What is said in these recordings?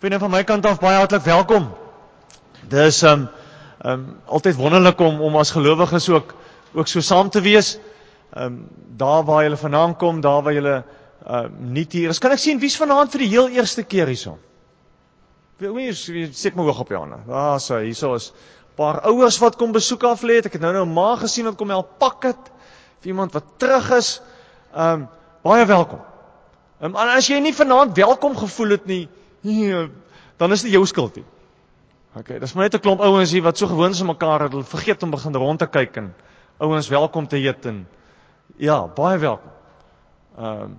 Vriende van my kant af baie hartlik welkom. Dis um um altyd wonderlik om om as gelowiges ook ook so saam te wees. Um daar waar jy vandaan kom, daar waar jy um uh, nie hier is. Kan ek sien wie's vanaand vir die heel eerste keer hierson? Wie wie sit my hoog op jou hande? Daar ah, so, hierso is 'n paar ouers wat kom besoek af lê. Ek het nou nou 'n ma gesien wat kom help pak het. Vir iemand wat terug is. Um baie welkom. Um, as jy nie vanaand welkom gevoel het nie, Nee, dan is dit jou skuld nie. OK, dis maar net 'n klomp ouens hier wat so gewoond is aan mekaar dat hulle vergeet om begin rond te kyk en ouens welkom te heet en ja, baie welkom. Ehm uh,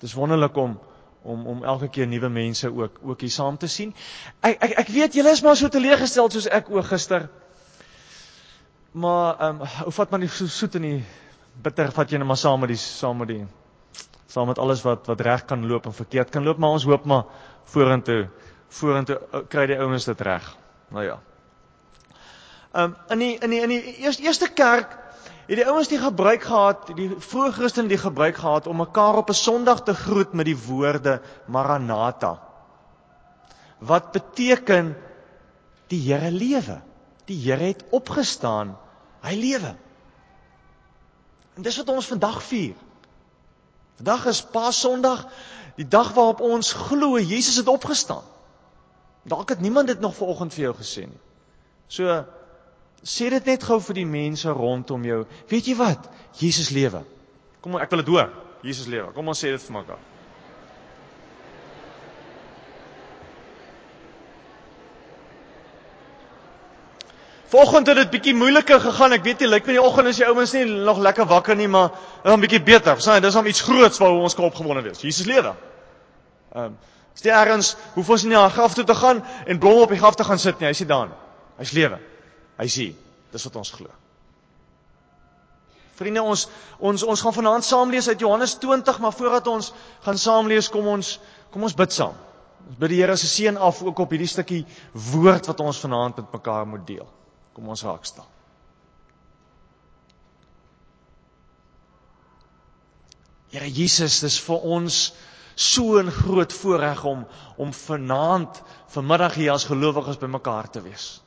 dis wonderlik om om om elke keer nuwe mense ook ook hier saam te sien. Ek ek ek weet julle is maar so teleeggestel soos ek ook gister. Maar ehm um, hoe vat man die so soet en die bitter vat jy net maar saam met die saam met die saam met alles wat wat reg kan loop en verkeerd kan loop, maar ons hoop maar vorentoe vorentoe uh, kry die ouens dit reg. Nou ja. Ehm um, in die in die in die eerste eerste kerk het die ouens die gebruik gehad, die vroeë Christene die gebruik gehad om mekaar op 'n Sondag te groet met die woorde Maranatha. Wat beteken die Here lewe? Die Here het opgestaan. Hy lewe. En dis wat ons vandag vier. Vandag is Paasondag, die dag waarop ons glo Jesus het opgestaan. Dalk het niemand dit nog vanoggend vir jou gesê nie. So sê dit net gou vir die mense rondom jou. Weet jy wat? Jesus lewe. Kom ek wil dit hoor. Jesus lewe. Kom ons sê dit vir mekaar. Vanoggend het dit bietjie moeiliker gegaan. Ek weet nie, lyk my die oggend is die ouens nie nog lekker wakker nie, maar dan bietjie beter. Sien, dis om iets groots waaroor ons kan opgewonde wees. Jesus lewe. Ehm, um, is dit ergens hoef ons nie na 'n graf toe te gaan en blom op die graf te gaan sit nie. Hy sê dan, hy's lewe. Hy sê, dis wat ons glo. Vriende, ons ons ons gaan vanaand saam lees uit Johannes 20, maar voordat ons gaan saam lees, kom ons kom ons bid saam. Ons bid die Here se seën af ook op hierdie stukkie woord wat ons vanaand met mekaar moet deel. Kom ons raak staan. Here Jesus, dis vir ons so 'n groot voorreg om om vanaand, vanmiddag hier as gelowiges bymekaar te wees.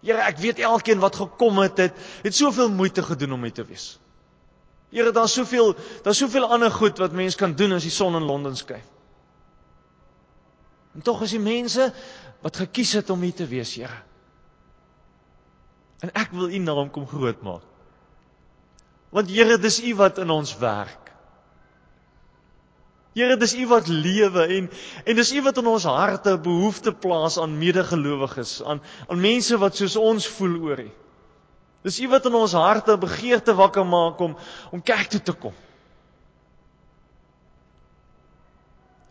Here, ek weet elkeen wat gekom het, het, het soveel moeite gedoen om hier te wees. Here, daar's soveel, daar's soveel ander goed wat mens kan doen as die son in Londen skyn. En tog is die mense wat gekies het om hier te wees, Here. En ek wil U naam kom groot maak. Want Here, dis U wat in ons werk. Here, dis U wat lewe en en dis U wat in ons harte behoefte plaas aan medegelowiges, aan aan mense wat soos ons voel oor U. Dis U wat in ons harte begeerte wakker maak om om kerk toe te kom.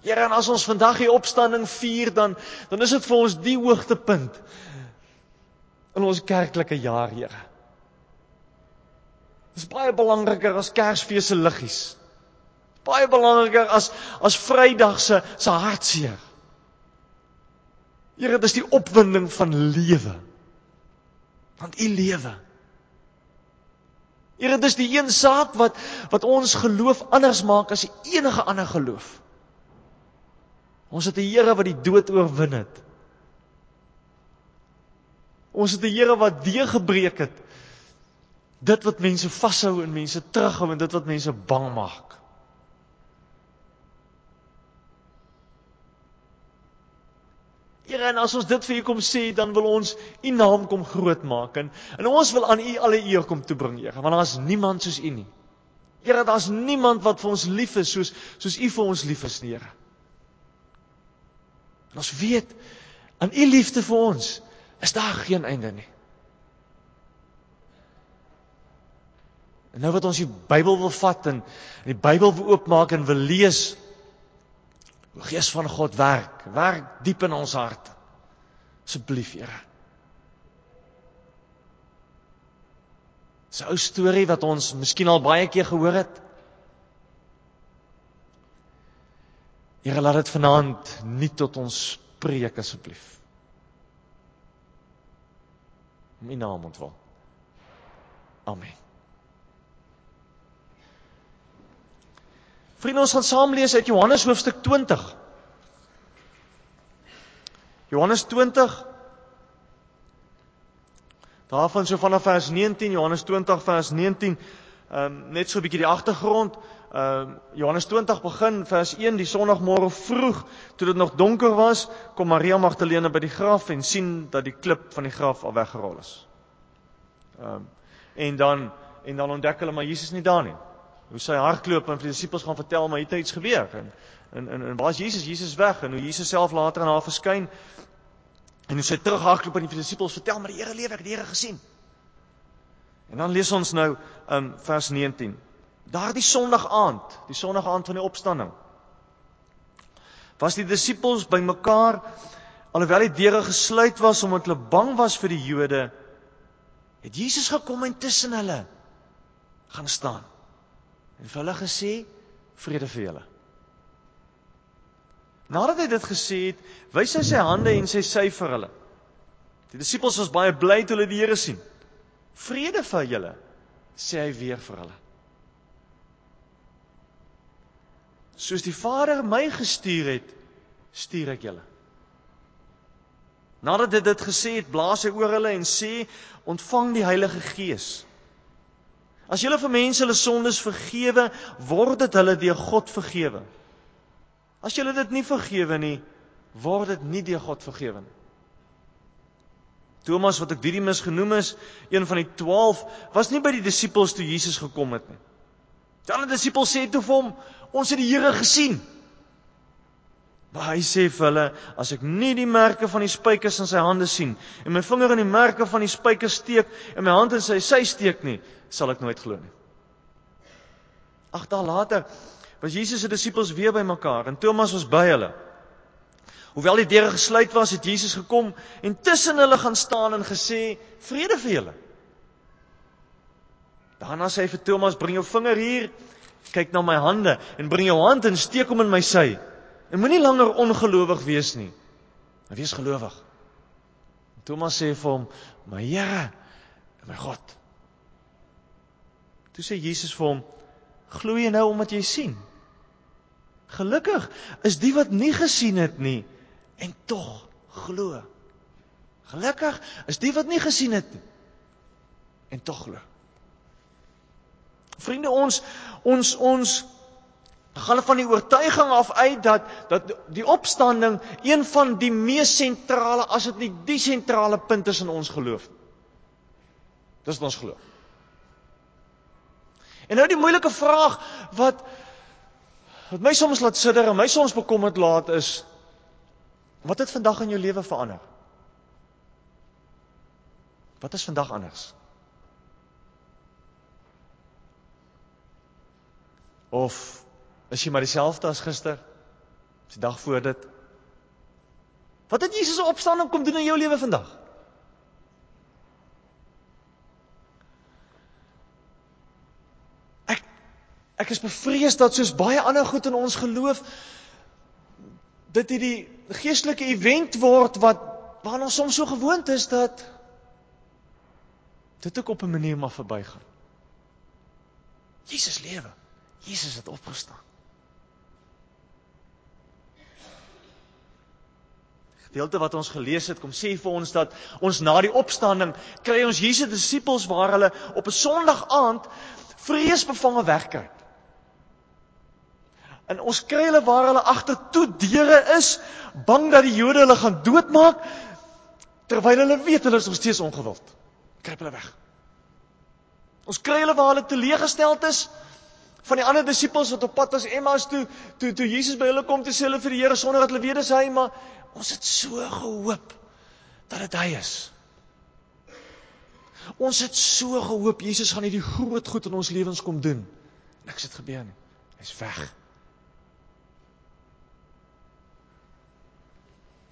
Here, en as ons vandag hier opstanding vier, dan dan is dit vir ons die hoogtepunt in ons kerklike jaar, Here. Dit is baie belangriker as Kersfees se liggies. Baie belangriker as as Vrydag se se hartseer. Here, dis die opwinding van lewe. Want U lewe. Here, dis die een saak wat wat ons geloof anders maak as enige ander geloof. Ons het 'n Here wat die dood oorwin het. Ons het 'n Here wat deurgebreek het. Dit wat mense vashou en mense terughou en dit wat mense bang maak. Here, en as ons dit vir U kom sê, dan wil ons U naam kom groot maak en en ons wil aan U alle eer kom toebring, Here, want daar's niemand soos U nie. Here, daar's niemand wat vir ons lief is soos soos U vir ons lief is, Here. En ons weet aan U liefde vir ons is daar geen einde nie. En nou wat ons die Bybel wil vat en die Bybel wil oopmaak en wil lees, o Gees van God werk, werk diep in ons harte. Asseblief, Here. Dis 'n ou storie wat ons miskien al baie keer gehoor het. Here, laat dit vanaand nie tot ons spreek asseblief. Om U naam ontwil. Amen. Vriende, ons gaan saam lees uit Johannes hoofstuk 20. Johannes 20 Daarvan so vanaf vers 19 Johannes 20 vers 19 ehm um, net so 'n bietjie die agtergrond. Uh, Johannes 20 begin vers 1 die sonoggmôre vroeg toe dit nog donker was, kom Maria Magdalene by die graf en sien dat die klip van die graf al weggerol is. Um, en dan en dan ontdek hulle maar Jesus nie daar nie. Hoe sy hardloop en vir die disippels gaan vertel maar het iets gebeur en en en, en waar is Jesus? Jesus weg en hoe Jesus self later aan haar verskyn en hoe sy terughardloop en die disippels vertel maar die Here lewe, ek het die Here gesien. En dan lees ons nou um vers 19. Daardie Sondag aand, die Sondag aand van die opstanding. Was die disippels bymekaar alhoewel die deure gesluit was omdat hulle bang was vir die Jode, het Jesus gekom en tussen hulle gaan staan. En vir hulle gesê: "Vrede vir julle." Nadat hy dit gesê het, wys hy sy hande en sy sy vir hulle. Die disippels was baie bly toe hulle die Here sien. Vrede vir julle, sê hy weer vir hulle. Soos die Vader my gestuur het, stuur ek julle. Nadat hy dit gesê het, blaas hy oor hulle en sê: "Ontvang die Heilige Gees." As julle vir mense hulle sondes vergewe, word dit hulle deur God vergewe. As julle dit nie vergewe nie, word dit nie deur God vergewe nie. Thomas wat ek Didimus genoem is, een van die 12, was nie by die disippels toe Jesus gekom het nie. Die ander disippels sê toe vir hom, "Ons het die Here gesien." Maar hy sê vir hulle, "As ek nie die merke van die spykers in sy hande sien en my vinger in die merke van die spykers steek en my hand in sy sy steek nie, sal ek nooit glo nie." Ag dae later was Jesus se disippels weer bymekaar en Thomas was by hulle. Hoewel die deure gesluit was, het Jesus gekom en tussen hulle gaan staan en gesê: "Vrede vir julle." Daarna sê hy vir Thomas: "Bring jou vinger hier, kyk na my hande en bring jou hand en steek hom in my sy. En moenie langer ongelowig wees nie, maar wees gelowig." Thomas sê vir hom: "My Here en my God." Toe sê Jesus vir hom: "Glo jy nou omdat jy sien?" Gelukkig is die wat nie gesien het nie en tog glo. Gelukkig is die wat nie gesien het nie en tog glo. Vriende ons ons ons gaan van die oortuiging af uit dat dat die opstanding een van die mees sentrale as dit nie die sentrale punt is in ons geloof. Dis ons geloof. En nou die moeilike vraag wat wat my soms laat sidder en my soms bekommerd laat is Wat het vandag in jou lewe verander? Wat is vandag anders? Of is jy maar dieselfde as gister? Is die dag voor dit? Wat het Jesus se opstanding kom doen in jou lewe vandag? Ek ek is bevrees dat soos baie ander goed in ons geloof dit hierdie geestelike event word wat waarna ons soms so gewoond is dat dit ook op 'n manier maar verbygaan. Jesus lewe. Jesus het opgestaan. Gedeelte wat ons gelees het kom sê vir ons dat ons na die opstanding kry ons Jesus disippels waar hulle op 'n Sondag aand vreesbevange wegkry. En ons kry hulle waar hulle agter toe deure is, bang dat die Jode hulle gaan doodmaak terwyl hulle weet hulle is nog steeds ongewild. Kruip hulle weg. Ons kry hulle waar hulle teleeggesteld is van die ander disippels wat op pad was Emmaus toe, toe toe Jesus by hulle kom te sê hulle vir die Here sonder dat hulle weet dis hy, maar ons het so gehoop dat dit hy is. Ons het so gehoop Jesus gaan hierdie groot goed in ons lewens kom doen. Niks het gebeur nie. Hy's weg.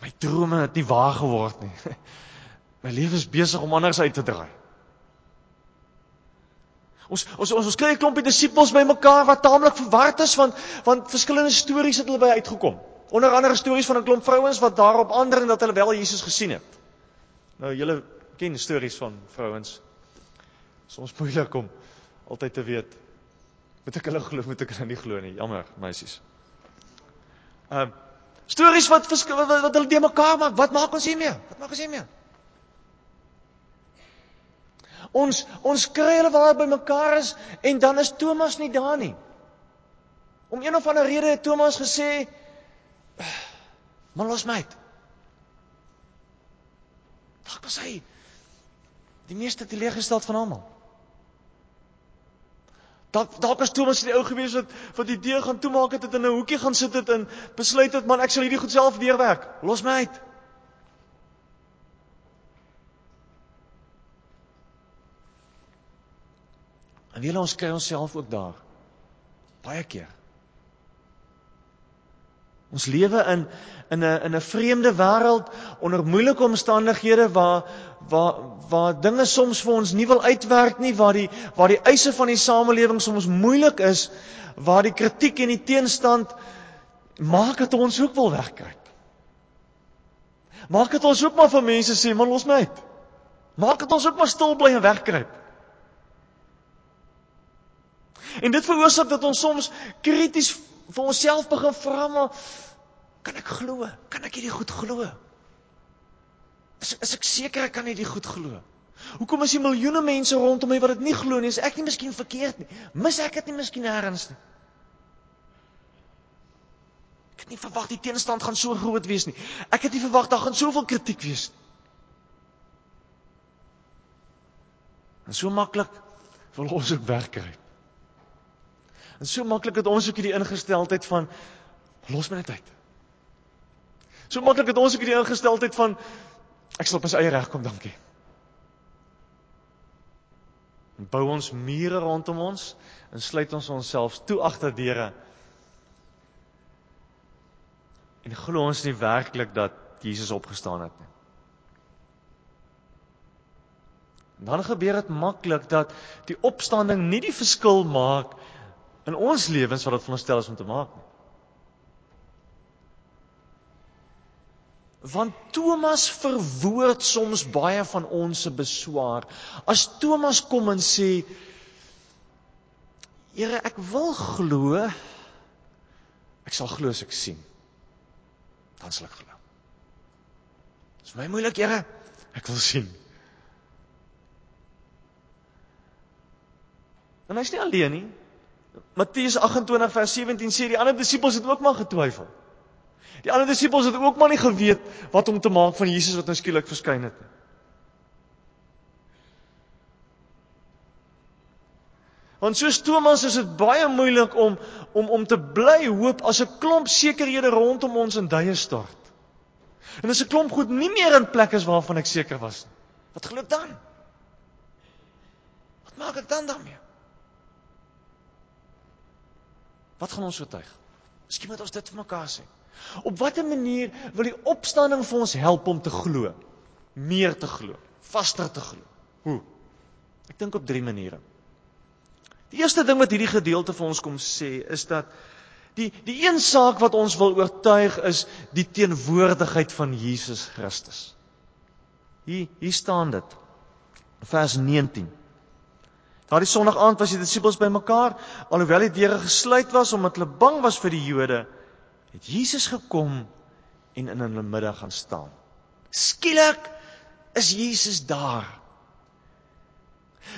My drome het nie waar geword nie. My lewe is besig om anders uit te draai. Ons ons ons, ons kry 'n klompie disippels bymekaar wat taamlik verward is want want verskillende stories het hulle by uitgekom. Onder andere stories van 'n klomp vrouens wat daarop aandring dat hulle wel Jesus gesien het. Nou julle ken stories van vrouens. Soms moeilik om altyd te weet moet ek hulle glo, moet ek hulle nie glo nie. Jammer, meisies. Ehm uh, Stories wat wat, wat hulle de mekaar maak. Wat maak ons hiermee? Wat maak ons hiermee? Ons ons kry hulle waar by mekaar is en dan is Thomas nie daar nie. Om een of ander rede het Thomas gesê: "Man los my uit." Dalk was hy die meeste teleeggesteld van almal. Dalk dalk was Thomas die ou gewees wat wat die deur gaan toemaak het en in 'n hoekie gaan sit het en besluit het man ek sal hierdie goed self deurwerk. Los my uit. En wie ons kry onsself ook daar. Baie keer. Ons lewe in in 'n in 'n vreemde wêreld onder moeilike omstandighede waar waar waar dinge soms vir ons nie wil uitwerk nie, waar die waar die eise van die samelewing soms moeilik is, waar die kritiek en die teenstand maak dit ons ook wil wegkruip. Maak dit ons ook maar vir mense sê, "Man, los my uit." Maak dit ons ook maar stil bly en wegkruip. En dit veroorsaak dat ons soms krities vir onsself begin vra maar kan ek glo? Kan ek hierdie goed glo? Is is ek seker ek kan hierdie goed glo? Hoekom is die miljoene mense rondom my wat dit nie glo nie? Is ek nie miskien verkeerd nie? Mis ek dit nie miskien ergens nie? Ek het nie verwag die teenstand gaan so groot wees nie. Ek het nie verwag daar gaan soveel kritiek wees nie. En so maklik wil ons ook kry. En so maklik het ons ook hierdie ingesteldheid van los my net uit. So maklik het ons ook hierdie ingesteldheid van ek sal op my eie reg kom, dankie. En bou ons mure rondom ons en sluit ons onsself toe agter deure. En glo ons nie werklik dat Jesus opgestaan het nie. Dan gebeur dit maklik dat die opstanding nie die verskil maak in ons lewens wat dit veronderstel is om te maak nie. Want Thomas verwoord soms baie van ons se beswaar. As Thomas kom en sê Here, ek wil glo. Ek sal glo as ek sien. Dan sal ek glo. Dis my moeilik, Here. Ek wil sien. En hy's nie alleen nie. Matteus 28 vers 17 sê die ander disippels het ook maar getwyfel. Die ander disippels het ook maar nie geweet wat om te maak van Jesus wat nou skielik verskyn het nie. Want soos Thomas is dit baie moeilik om om om te bly hoop as 'n klomp sekerhede rondom ons in duie stort. En as 'n klomp goed nie meer in plek is waarvan ek seker was nie. Wat glo ek dan? Wat maak ek dan daarmee? Wat gaan ons oortuig? Miskien moet ons dit vir mekaar sê. Op watter manier wil die opstanding vir ons help om te glo? Meer te glo, vaster te glo. Hoe? Ek dink op drie maniere. Die eerste ding wat hierdie gedeelte vir ons kom sê is dat die die een saak wat ons wil oortuig is die teenwoordigheid van Jesus Christus. Hier hier staan dit. Vers 19. Daardie Sondag aand was die disippels bymekaar, alhoewel die deure gesluit was omdat hulle bang was vir die Jode, het Jesus gekom en in hulle midde gaan staan. Skielik is Jesus daar.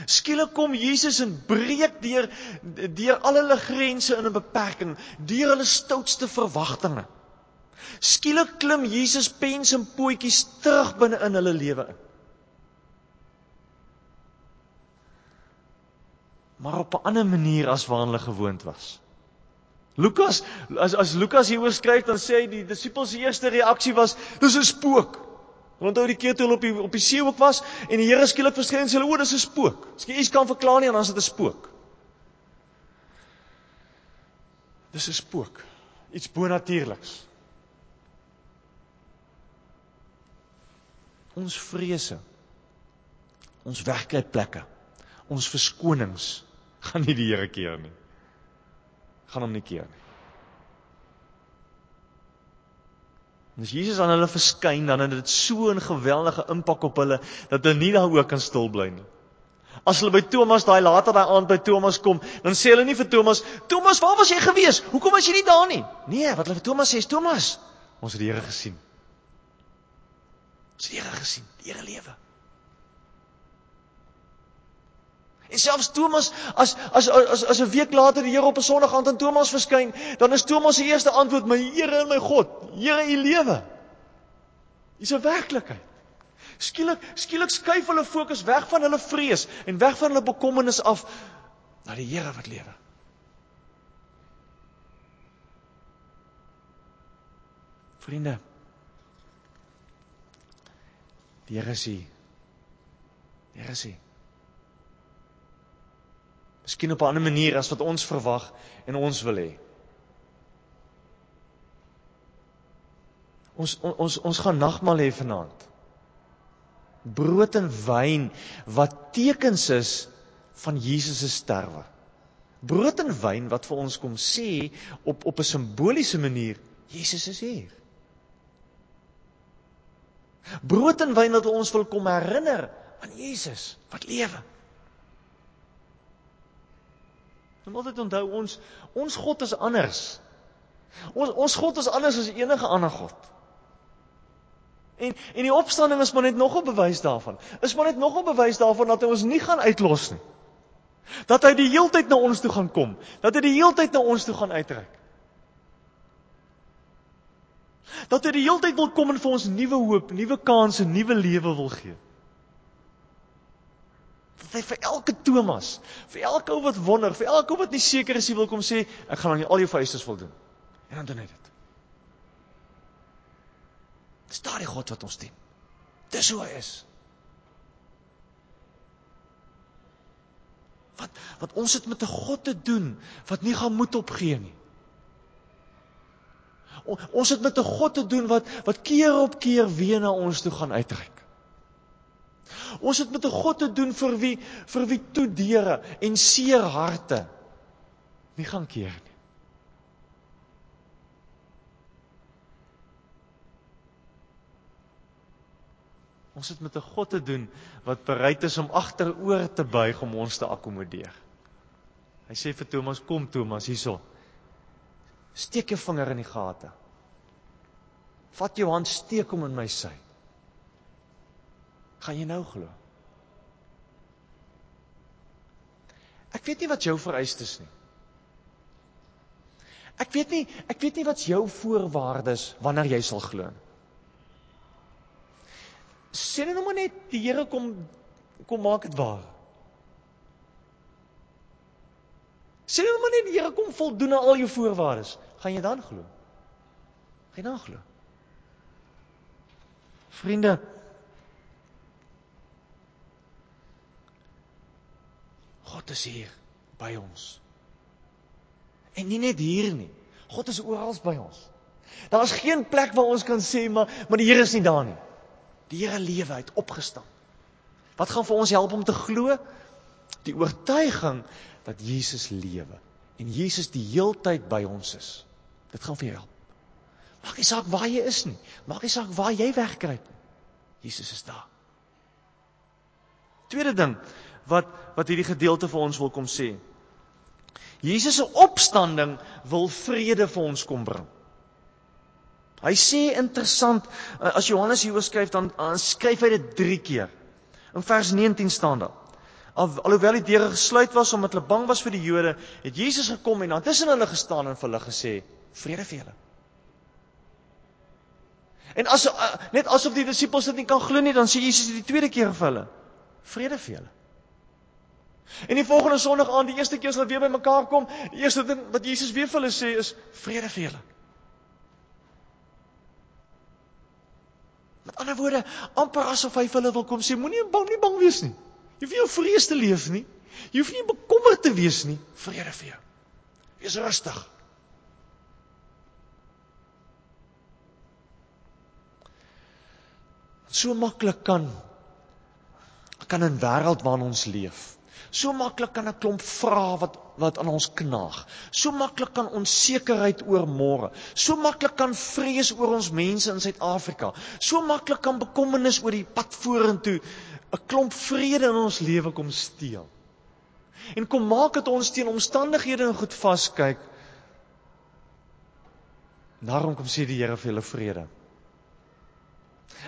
Skielik kom Jesus en breek deur deur al hulle grense en 'n beperking, deur hulle stoutste verwagtinge. Skielik klim Jesus pens en pootjies terug binne in hulle lewe in. Maar op 'n ander manier as wat hulle gewoond was. Lukas as as Lukas hieroor skryf dan sê hy die disippels se eerste reaksie was dis 'n spook. Onthou die keer toe hulle op die op die see ook was en die Here skielik verskyn en sê hulle o dis 'n spook. Jy iets kan verklaar nie dan is dit 'n spook. Dis 'n spook. Iets bonatuurliks. Ons vrese. Ons wegkruipplekke. Ons verskonings gaan nie die Here keer nie. Gaan hom nie keer nie. En as Jesus aan hulle verskyn, dan het dit so 'n geweldige impak op hulle dat hulle nie daaroor kan stil bly nie. As hulle by Thomas daai later daai aand by Thomas kom, dan sê hulle nie vir Thomas, "Thomas, waar was jy gewees? Hoekom was jy nie daar nie?" Nee, wat hulle vir Thomas sê is, "Thomas, Ons het die Here gesien. Ons het die Here gesien, die Here lewe. En selfs Thomas as as as as 'n week later die Here op 'n Sondag aand aan Thomas verskyn, dan is Thomas se eerste antwoord: "My Here en my God, Here, U lewe." Dis 'n werklikheid. Skielik skielik skuif hulle fokus weg van hulle vrees en weg van hulle bekommernis af na die Here wat lewe. Vriende. Die Here sê. Die Here sê. Miskien op 'n ander manier as wat ons verwag en ons wil hê. Ons ons ons gaan nagmaal hê vanaand. Brood en wyn wat tekens is van Jesus se sterwe. Brood en wyn wat vir ons kom sê op op 'n simboliese manier Jesus is hier. Brood en wyn wat ons wil kom herinner aan Jesus wat lewe. Ons moet altyd onthou ons ons God is anders. Ons ons God is anders as enige ander God. En en die opstanding is maar net nog 'n bewys daarvan. Is maar net nog 'n bewys daarvan dat hy ons nie gaan uitlos nie. Dat hy die heeltyd na ons toe gaan kom, dat hy die heeltyd na ons toe gaan uitreik. Dat hy die hele tyd wil kom en vir ons nuwe hoop, nuwe kansse, nuwe lewe wil gee. Dat hy vir elke Thomas, vir elke ou wat wonder, vir elke ou wat nie seker is, hy wil kom sê, ek gaan aan al jou vereistes voldoen. En dan doen hy dit. Dis daardie God wat ons dien. Dis hoe hy is. Wat wat ons het met 'n God te doen wat nie gaan moed opgee nie. Ons het met 'n God te doen wat wat keer op keer weer na ons toe gaan uitreik. Ons het met 'n God te doen vir wie vir wie toe deure en seer harte nie gaan keer nie. Ons het met 'n God te doen wat bereid is om agteroor te buig om ons te akkommodeer. Hy sê vir Thomas: "Kom Thomas, hierso." Steek jou vinger in die gate. Vat jou hand, steek hom in my sy. Gaan jy nou glo? Ek weet nie wat jou vereistes nie. Ek weet nie, ek weet nie wat jou voorwaardes wanneer jy sal glo nie. Net nou maar net die Here kom kom maak dit waar. Net nou maar net die Here kom voldoen aan al jou voorwaardes gaan jy dan glo? Gaan jy dan glo? Vriende, God is hier by ons. En nie net hier nie. God is oral by ons. Daar is geen plek waar ons kan sê maar maar die Here is nie daar nie. Die Here lewe uit opgestaan. Wat gaan vir ons help om te glo? Die oortuiging dat Jesus lewe en Jesus die heeltyd by ons is. Dit gaan vir jou help. Maak nie saak waar jy is nie. Maak nie saak waar jy wegkruip nie. Jesus is daar. Tweede ding wat wat hierdie gedeelte vir ons wil kom sê. Jesus se opstanding wil vrede vir ons kom bring. Hy sê interessant eh, as Johannes hier skryf dan, dan skryf hy dit 3 keer. In vers 19 staan daar Al, alhoewel die deure gesluit was omdat hulle bang was vir die Jode, het Jesus gekom en dan tussen hulle gestaan en vir hulle gesê: "Vrede vir julle." En as uh, net asof die disippels dit nie kan glo nie, dan sê Jesus die tweede keer vir hulle: "Vrede vir julle." En die volgende Sondag aand, die eerste keer as hulle weer bymekaar kom, die eerste ding wat Jesus weer vir hulle sê is: "Vrede vir julle." Met ander woorde, amper asof hy vir hulle wil kom sê: "Moenie bang nie bang wees nie." Jy hoef nie jou vrees te leef nie. Jy hoef nie bekommerd te wees nie. Vrede vir jou. Wees rustig. So maklik kan kan 'n wêreld waarin ons leef. So maklik kan 'n klomp vrae wat wat aan ons knaag. So maklik kan onsekerheid oor môre. So maklik kan vrees oor ons mense in Suid-Afrika. So maklik kan bekommernis oor die pad vorentoe 'n klomp vrede in ons lewe kom steel. En kom maak dit ons teen omstandighede en goed vaskyk. Daarom kom sê die Here vir julle vrede.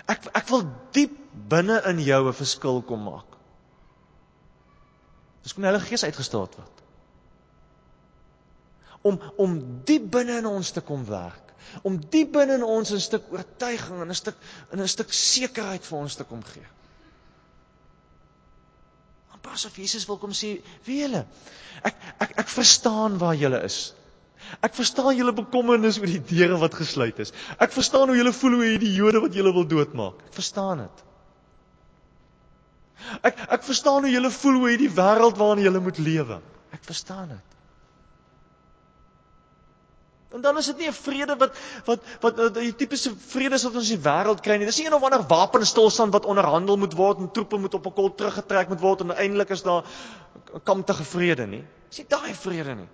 Ek ek wil diep binne in jou 'n verskil kom maak. Dis kom die Heilige Gees uitgestaat word. Om om diep binne in ons te kom werk. Om diep binne in ons 'n stuk oortuiging en 'n stuk in 'n stuk sekerheid vir ons te kom gee. Pas of Jesus wil kom sê, "Wie julle? Ek ek ek verstaan waar julle is. Ek verstaan julle bekommernis oor die deure wat gesluit is. Ek verstaan hoe julle voel oor hierdie Jode wat julle wil doodmaak. Ek verstaan dit. Ek ek verstaan hoe julle voel oor hierdie wêreld waarin julle moet lewe. Ek verstaan dit. En dan is dit nie 'n vrede wat wat wat die tipiese vrede wat ons in die wêreld kry nie. Dis nie een of ander wapenstilstand wat onderhandel moet word en troepe moet op 'n kol teruggetrek moet word en uiteindelik is daar 'n kamptige vrede nie. Dis nie daai vrede nie.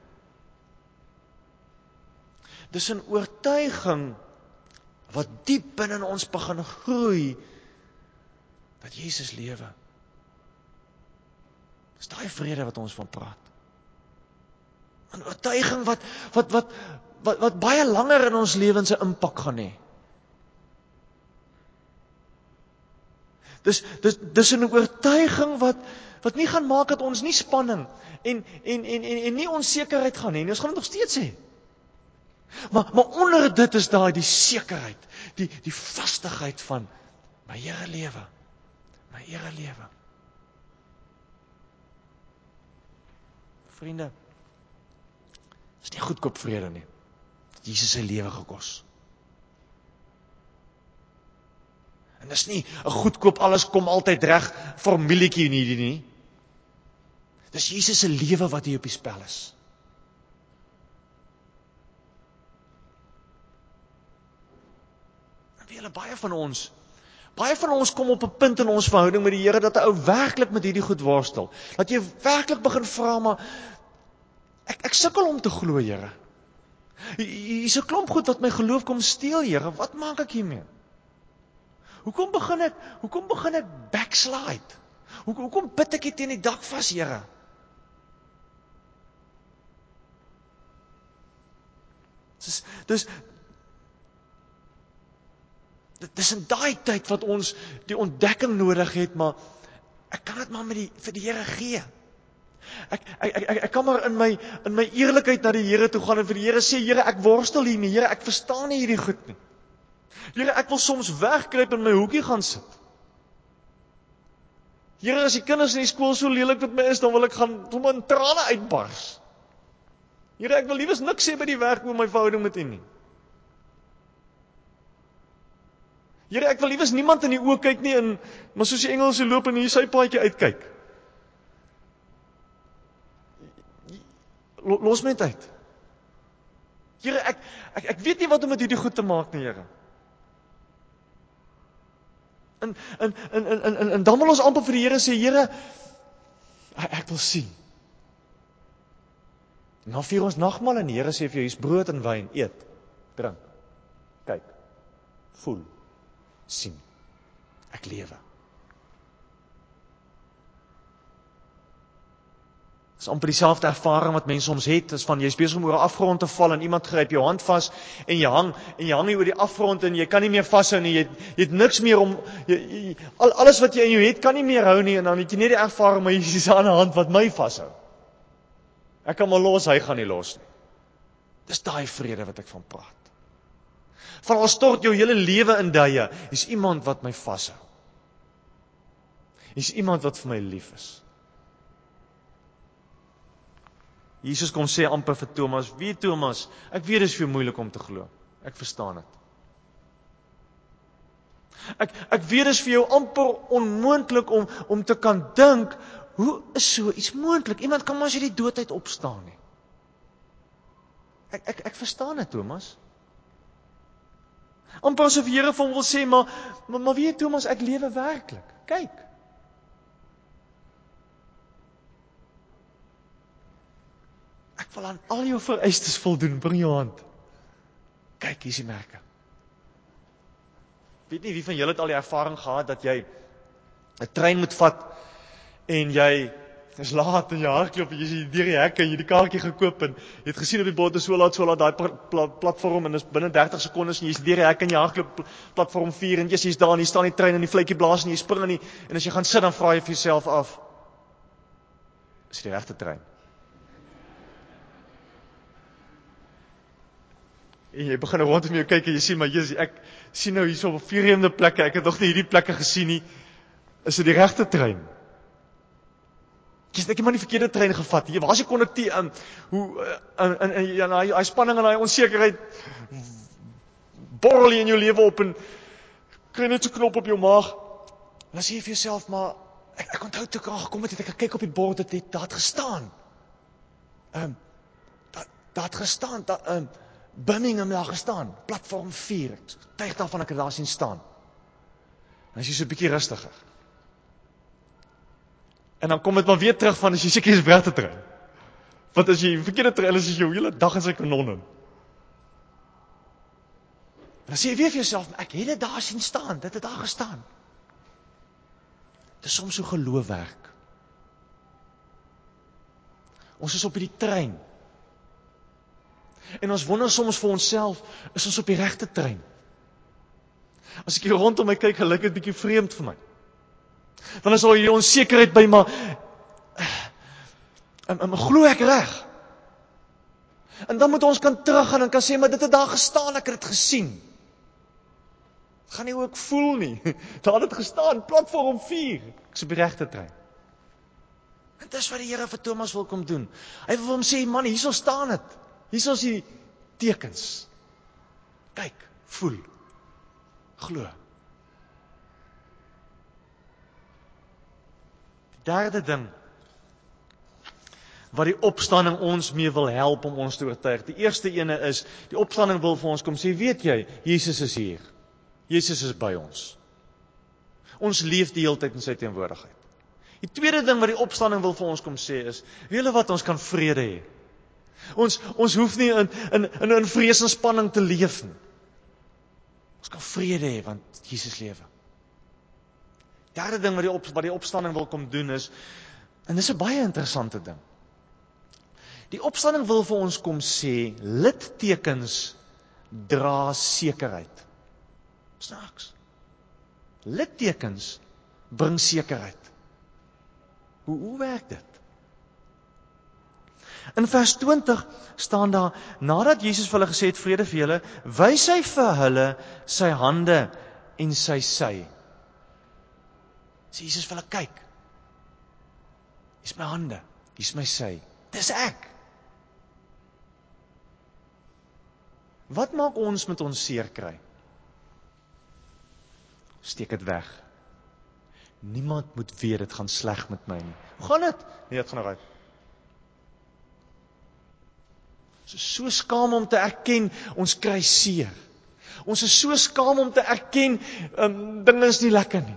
Dis 'n oortuiging wat diep binne in ons begin groei dat Jesus lewe. Dis daai vrede wat ons van praat. 'n Oortuiging wat wat wat wat wat baie langer in ons lewens 'n impak gaan hê. Dis dis dis 'n oortuiging wat wat nie gaan maak dat ons nie spanning en en en en, en nie onsekerheid gaan hê nie. Ons gaan dit nog steeds hê. Maar maar onder dit is daar die sekerheid, die die vastigheid van my Here lewe. My Here lewe. Vriende, is nie goedkoop vrede nie. Jesus se lewe gekos. En dis nie 'n goedkoop alles kom altyd reg formulietjie nie hierdie nie. Dis Jesus se lewe wat hier op die spel is. En wie hulle baie van ons baie van ons kom op 'n punt in ons verhouding met die Here dat 'n ou werklik met hierdie goed worstel. Dat jy werklik begin vra maar ek ek sukkel om te glo, Here. Hier's 'n klomp goed wat my geloof kom steel, Here. Wat maak ek hiermee? Hoekom begin ek? Hoekom begin ek backslide? Hoekom hoekom bid ek teen die dak vas, Here? Dis dis Dit is in daai tyd wat ons die ontdekking nodig het, maar ek kan dit maar met die vir die Here gee. Ek ek ek ek kan maar in my in my eerlikheid na die Here toe gaan en vir die Here sê Here ek worstel hiermee Here ek verstaan nie hierdie goed nie. Here ek wil soms wegkruip in my hoekie gaan sit. Here as die kinders in die skool so lelik met my is dan wil ek gaan sommer in trane uitbars. Here ek wil liewes niks sê by die werk oor my verhouding met U nie. Here ek wil liewes niemand in die oë kyk nie en maar soos die Engelse loop en hier sy paadjie uitkyk. los my uit. Here, ek ek ek weet nie wat om met hierdie goed te maak nie, Here. En en en en en, en dan wil ons amper vir die Here sê, Here, ek wil sien. Nou vier ons nagmaal en die Here sê vir jou, hier's brood en wyn, eet, drink. Kyk. Voel. Sien. Ek lewe. Dis amper dieselfde ervaring wat mense soms het, is van jy's besig om oor 'n afgrond te val en iemand gryp jou hand vas en jy hang en jy hang hier oor die afgrond en jy kan nie meer vashou nie. Jy het, jy het niks meer om jy, jy, al alles wat jy in jou het kan nie meer hou nie en dan het jy net die ervaring maar hier's 'n ander hand wat my vashou. Ek kan maar los, hy gaan nie los nie. Dis daai vrede wat ek van praat. Van al stort jou hele lewe in duie, is iemand wat my vashou. Is iemand wat vir my lief is. Jesus kom sê amper vir Thomas, "Wie Thomas, ek weet dit is vir moeilik om te glo. Ek verstaan dit." Ek ek weet dit is vir jou amper onmoontlik om om te kan dink, hoe is so iets moontlik? Iemand kan mos uit die dood uit opstaan nie. Ek ek ek verstaan dit, Thomas. Amper asof die Here vir hom wil sê, "Maar maar, maar weet Thomas, ek lewe werklik. Kyk." Ek wil aan al jou vereistes voldoen. Bring jou hand. Kyk, hier is die merke. Weet nie wie van julle het al die ervaring gehad dat jy 'n trein moet vat en jy Dis laat in jou hardloop en jy sien deur die hekke, jy het die kaartjie gekoop en jy het gesien op die bord is so laat so laat daai pl pl platform en dis binne 30 sekondes en jy's deur die hekke en jy hardloop platform 4 en jy's daar en jy staan die trein en die vletjie blaas en jy spring in die en as jy gaan sit dan vra jy vir jouself af is dit die regte trein? En jy begin rondom jou kyk en jy sien maar Jesus ek sien nou hierso op vreemde plekke ek het nog nie hierdie plekke gesien nie is dit die regte trein? Jy het net maar die verkeerde trein gevat. Jy waar's die konnektie in hoe in in in ja, daai daai spanning en daai onsekerheid borrel in jou lewe op en kry net so knop op jou maag. En dan sê jy vir jouself maar ek ek onthou toe ek al gekom het het ek gekyk op die bord het dit daar gestaan. Ehm um, dat dat gestaan dat ehm um, Birmingham daar gestaan, platform 4. Tuig daarvan ek het daar sien staan. En as jy so 'n bietjie rustiger. En dan kom dit maar weer terug van as jy seker is regte trein. Want as jy verkeerde trein is, is jou hele dag in sy kanon in. En dan sê jy weer vir jouself, ek het dit daar sien staan, dit het daar gestaan. Dit is soms so geloof werk. Ons is op hierdie trein. En ons wonder soms vir onsself, is ons op die regte trein? As ek hier rondom my kyk, gelyk dit bietjie vreemd vir my. Dan is al hierdie onsekerheid by maar en, en glo ek reg? En dan moet ons kan teruggaan en kan sê maar dit het daar gestaan, ek het dit gesien. Gaan nie ook voel nie. Daar het dit gestaan, platform 4. Ek's op die regte trein. En dis wat die Here vir Thomas wil kom doen. Hy wil hom sê, man, hierso staan dit. Hierso is die tekens. Kyk, voel. Glo. Derde ding wat die opstanding ons mee wil help om ons te oortuig. Die eerste ene is die opstanding wil vir ons kom sê, weet jy, Jesus is hier. Jesus is by ons. Ons leef die hele tyd in sy teenwoordigheid. Die tweede ding wat die opstanding wil vir ons kom sê is, weet julle wat ons kan vrede hê. Ons ons hoef nie in in in, in vrees en spanning te leef nie. Ons kan vrede hê want Jesus lewe. Derde ding wat die op wat die opstanding wil kom doen is en dis 'n baie interessante ding. Die opstanding wil vir ons kom sê littekens dra sekerheid. Snaaks. Littekens bring sekerheid. Hoe hoe werk dit? In vers 20 staan daar nadat Jesus vir hulle gesê het vrede vir julle, wys hy vir hulle sy hande en sy sy. Sê Jesus vir hulle kyk. Hier's my hande, hier's my sy. Dis ek. Wat maak ons met ons seer kry? Steek dit weg. Niemand moet weet dit gaan sleg met my nie. Hoe gaan dit? Nee, dit gaan reg. Ons is so skaam om te erken ons kry seer. Ons is so skaam om te erken um, dinge is nie lekker nie.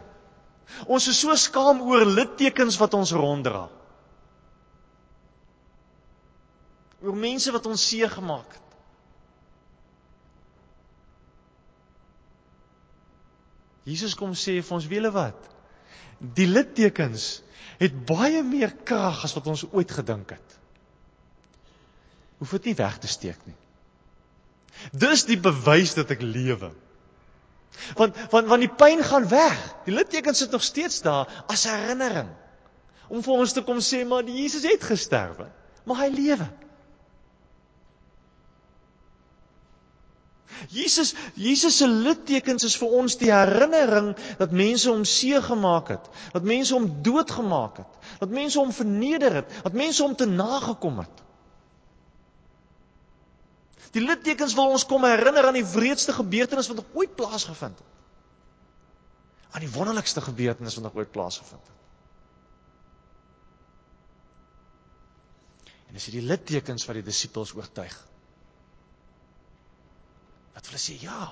Ons is so skaam oor littekens wat ons ronddra. Oor mense wat ons seer gemaak het. Jesus kom sê vir ons, weet julle wat? Die littekens het baie meer krag as wat ons ooit gedink het. Hoef dit nie weg te steek nie. Dis die bewys dat ek lewe. Want want want die pyn gaan weg. Die litteken sit nog steeds daar as herinnering. Om vir ons te kom sê maar Jesus het gesterwe, maar hy lewe. Jesus Jesus se littekens is vir ons die herinnering dat mense hom seë gemaak het, dat mense hom doodgemaak het, dat mense hom verneder het, dat mense hom te nagekom het. Die littekens wil ons kom herinner aan die wreedste gebeurtenis wat ooit plaasgevind het. Aan die wonderlikste gebeurtenis wat ooit plaasgevind het. En dis hierdie littekens wat die disippels oortuig. Wat hulle sê, ja,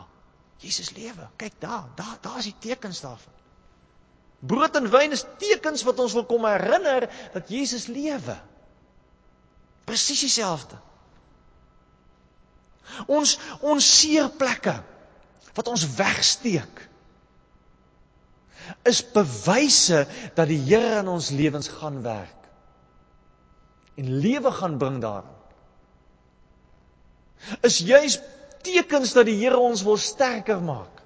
Jesus lewe. Kyk daar, daar, daar is die tekens daarvan. Brood en wyn is tekens wat ons wil kom herinner dat Jesus lewe. Presies dieselfde. Ons ons seerplekke wat ons wegsteek is bewyse dat die Here in ons lewens gaan werk. en lewe gaan bring daarin. Is juis tekens dat die Here ons wil sterker maak.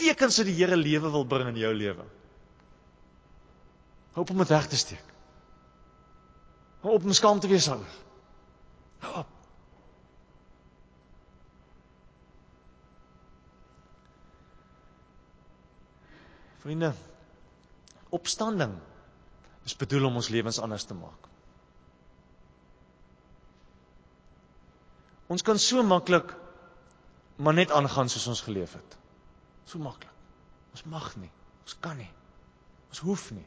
Tekens dat die Here lewe wil bring in jou lewe. Hoop om dit weg te steek. Hoop om skaam te wees ouer. Hoop. Vriende, opstanding is bedoel om ons lewens anders te maak. Ons kan so maklik maar net aangaan soos ons geleef het. So maklik. Ons mag nie. Ons kan nie. Ons hoef nie.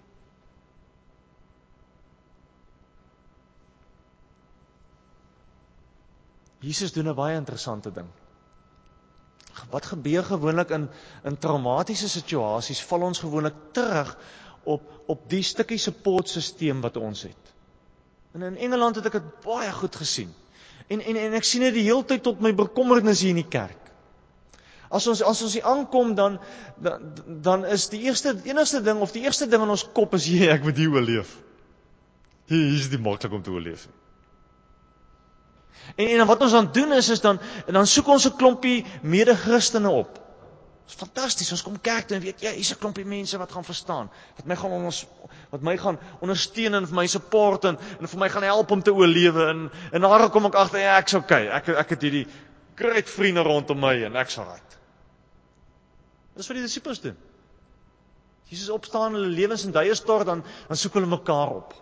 Jesus doen 'n baie interessante ding. Wat gebeur gewoonlik in in traumatiese situasies? Val ons gewoonlik terug op op die stukkie supportstelsel wat ons het. En in Engeland het ek dit baie goed gesien. En en en ek sien dit die hele tyd tot my bekommernis hier in die kerk. As ons as ons hier aankom dan, dan dan is die eerste enigste ding of die eerste ding in ons kop is jy ek moet hier oorleef. Hier is die maklik om te oorleef. En en wat ons dan doen is is dan dan soek ons 'n klompie mede-Christene op. Dit is fantasties. Ons kom kerk toe en weet jy, hier's 'n klompie mense wat gaan verstaan, wat my gaan ons wat my gaan ondersteun en vir my support en en vir my gaan help om te oorlewe en en daar kom ek agter ja, ek's okay. Ek ek het hierdie groot vriende rondom my en ek's alright. Dis wat die disippels doen. Jesus opstaan hulle lewens in duie stort dan dan soek hulle mekaar op.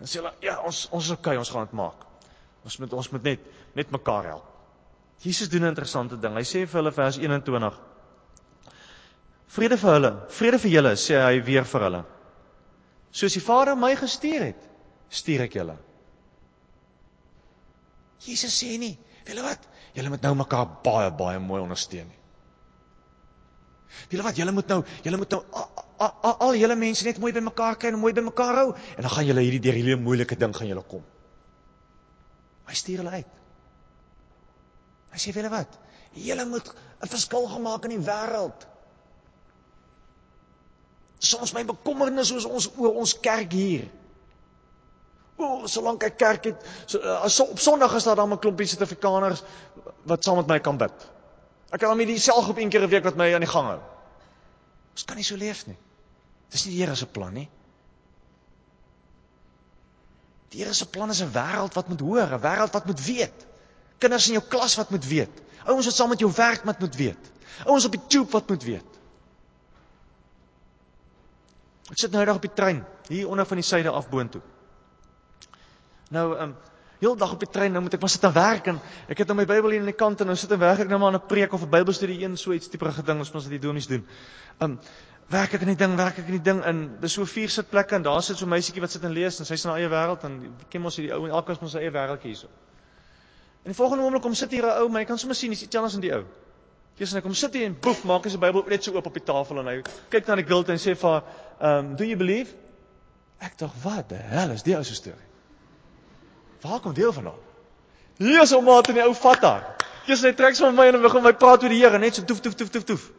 En sê hulle ja, ons ons is okay, ons gaan dit maak. Ons moet ons moet net net mekaar help. Jesus doen 'n interessante ding. Hy sê vir hulle vers 21. Vrede vir hulle, vrede vir julle sê hy weer vir hulle. Soos die Vader my gestuur het, stuur ek julle. Jesus sê nie, julle wat, julle moet nou mekaar baie baie mooi ondersteun nie. Julle wat, julle moet nou, julle moet nou al julle mense net mooi bymekaar kry en mooi bymekaar hou en dan gaan julle hierdie deur hierdie moeilike ding gaan julle kom. Hy stuur hulle uit. Hy sê vir hulle wat? Julle moet 'n verskil gemaak in die wêreld. Soms my bekommernis is ons oor ons kerk hier. O, solank ek kerk het, so, as so, op Sondag is daar dan 'n klompie Suid-Afrikaners wat saam met my kan bid. Ek het al met dieselfde groep een keer 'n week wat my aan die gang hou. Ons kan nie so leef nie. Dis nie die Here se plan nie. Die Here se plan is 'n wêreld wat moet hoor, 'n wêreld wat moet weet. Kinders in jou klas wat moet weet. Ouens wat saam met jou werk wat moet weet. Ouens op die tube wat moet weet. Ek sit nou eendag op die trein hier onder van die suide af boontoe. Nou, ehm um, heel dag op die trein, nou moet ek maar sit en werk en ek het nou my Bybel hier aan die kant en nou sit en werk ek nou maar aan 'n preek of 'n Bybelstudie een so iets tipe geding as ons dit doen nie doen. Ehm um, werk ek in die ding, werk ek in die ding in. Dis so vier sitplekke en daar sit so 'n meisietjie wat sit en lees en sy's in haar eie wêreld en ken mos hierdie ou en elkeen mos sy eie wêreldjie hierso. En die volgende oomblik kom sit hier 'n ou, maar jy kan sommer sien dis iets anders in die ou. Jesus hy kom sit hier en boef maak hy sy Bybel net so oop op die tafel en hy kyk na die gilt en sê vir haar, "Um, do you believe?" Ek dink, "Wat die hel is die ou se storie?" Waar kom deel vandaan? Hier is hom maat in die ou vat haar. Jesus hy trek sommer my en begin my praat oor die Here, net so toef toef toef toef toef.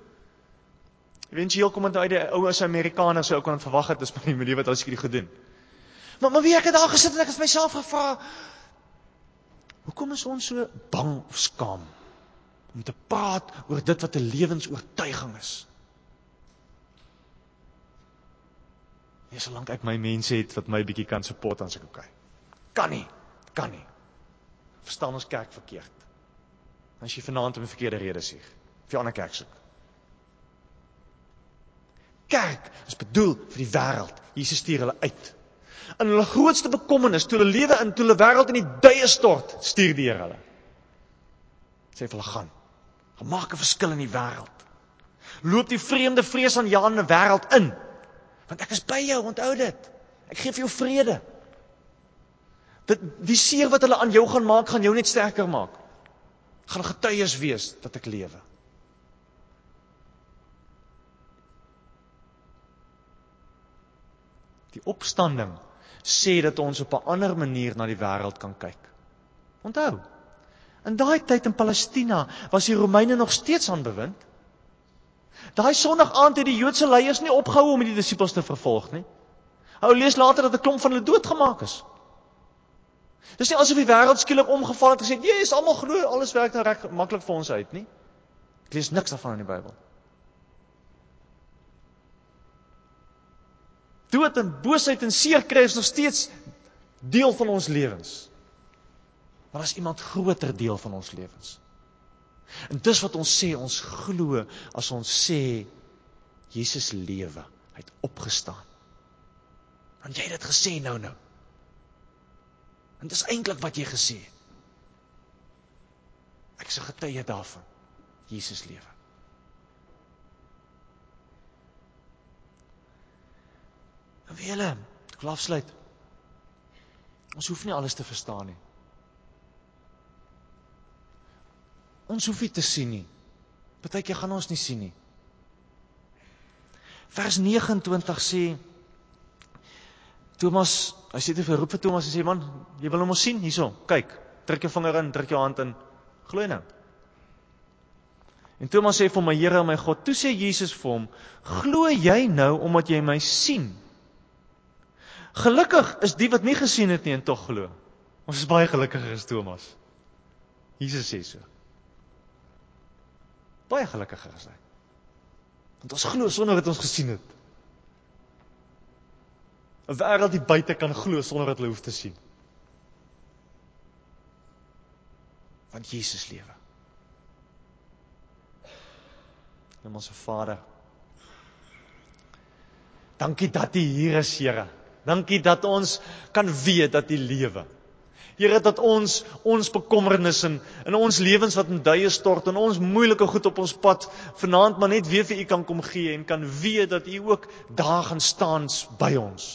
Eventueel kom dit uit die ou as Amerikaners sou kon verwag het as my die wat ek dit gedoen. Maar maar wie ek het daar gesit en ek het myself gevra Hoekom is ons so bang of skaam om te praat oor dit wat 'n lewensoortuiging is? Nee, solank ek my mense het wat my bietjie kan support as ek okay. Kan nie, kan nie. Verstaan ons kerk verkeerd. As jy vanaand om 'n verkeerde rede sê, vir 'n ander kerk soek kerk is bedoel vir die wêreld. Jesus stuur hulle uit. In hulle grootste bekommernis, toe hulle lewe in toe hulle wêreld in die duie stort, stuur die Here hulle. Sê vir hulle gaan. Gaan maak 'n verskil in die wêreld. Loop die vreemde vrees aan Jan 'n wêreld in. Want ek is by jou, onthou dit. Ek gee vir jou vrede. Dit die seer wat hulle aan jou gaan maak, gaan jou net sterker maak. Gaan getuies wees dat ek lewe. Die opstanding sê dat ons op 'n ander manier na die wêreld kan kyk. Onthou. In daai tyd in Palestina was die Romeine nog steeds aan bewind. Daai Sondag aand het die Joodse leiers nie opgehou om die disippels te vervolg nie. Hou lees later dat 'n klomp van hulle doodgemaak is. Dis nie asof die wêreld skielik omgeval het en gesê, "Ja, is almal glo, alles werk nou reg maklik vir ons uit nie." Ek lees niks daarvan in die Bybel. Dood en boosheid en seer kry is nog steeds deel van ons lewens. Maar as iemand groter deel van ons lewens. En dis wat ons sê, ons glo as ons sê Jesus lewe, hy het opgestaan. Want jy het dit gesê nou nou. En dis eintlik wat jy gesê het. Ek is 'n getuie daarvan. Jesus lewe. En wie hulle, ek wil afsluit. Ons hoef nie alles te verstaan nie. Ons hoef nie te sien nie. Partykeer gaan ons nie sien nie. Vers 29 sê Thomas, hy sê dit vir roep vir Thomas en sê man, jy wil hom ons sien hierso. Kyk, druk jou vinger in, druk jou hand in. Glo nou. En Thomas sê vir my Here en my God, toe sê Jesus vir hom, glo jy nou omdat jy my sien? Gelukkig is die wat nie gesien het nie en tog glo. Ons is baie gelukkiger as Thomas. Jesus sê so. Baie gelukkiger is hy. Want ons glo sonder dat ons gesien het. 'n Wêreld die buite kan glo sonder dat hulle hoef te sien. Want Jesus lewe. Ons Vader. Dankie dat U hier is, Here. Dankie dat ons kan weet dat U lewe. Here dat ons ons bekommernisse in, in ons lewens wat in duie stort en ons moeilike goed op ons pad vanaand maar net weer vir U kan kom gee en kan weet dat U ook daar gaan staan by ons.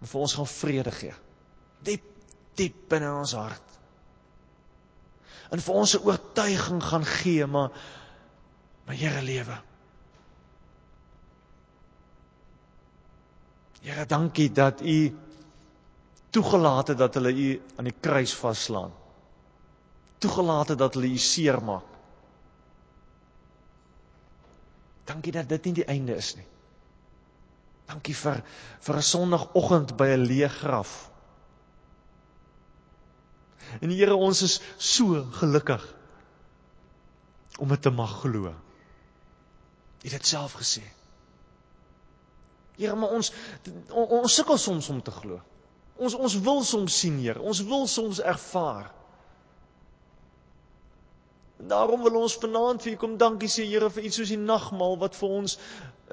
En vir ons gaan vrede gee. Diep diep binne in ons hart. En vir ons 'n oortuiging gaan gee maar maar Here lewe. Here, dankie dat U toegelaat het dat hulle U aan die kruis vaslaan. Toegelaat het dat hulle U seermaak. Dankie dat dit nie die einde is nie. Dankie vir vir 'n Sondagoggend by 'n leë graf. En Here, ons is so gelukkig om dit te mag glo. Jy het dit self gesê. Here, maar ons ons, ons sukkel soms om te glo. Ons ons wil soms sien, Here. Ons wil soms ervaar. En daarom wil ons vanaand vir U kom dankie sê, Here, vir iets soos die nagmaal wat vir ons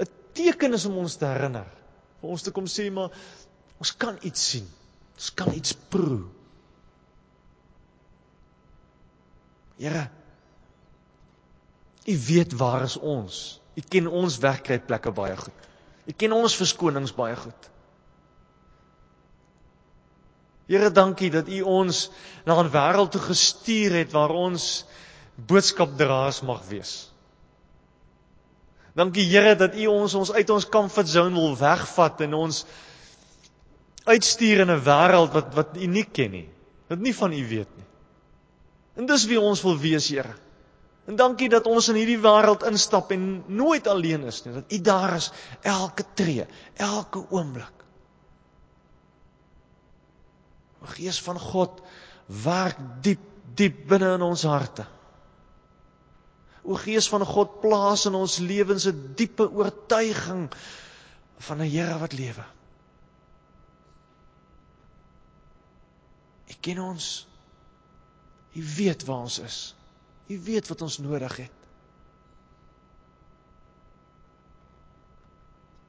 'n teken is om ons te herinner. Vir ons te kom sê, maar ons kan iets sien. Ons kan iets proe. Here, U weet waar is ons? U ken ons wegkruipplekke baie goed. U ken ons verskonings baie goed. Here, dankie dat U ons na 'n wêreld toe gestuur het waar ons boodskapdraers mag wees. Dankie Here dat U ons ons uit ons comfort zone wil wegvat en ons uitstuur in 'n wêreld wat wat U nie ken nie. Wat nie van U weet nie. En dis wie ons wil wees, Here. En dankie dat ons in hierdie wêreld instap en nooit alleen is nie. Dat U daar is elke tree, elke oomblik. O Gees van God, werk diep, diep binne in ons harte. O Gees van God, plaas in ons lewens 'n diepe oortuiging van 'n Here wat lewe. U ken ons. U weet waar ons is. U weet wat ons nodig het.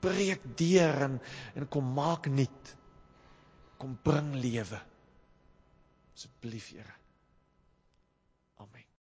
Breek deur en en kom maak nuut. Kom bring lewe. Asseblief, Here.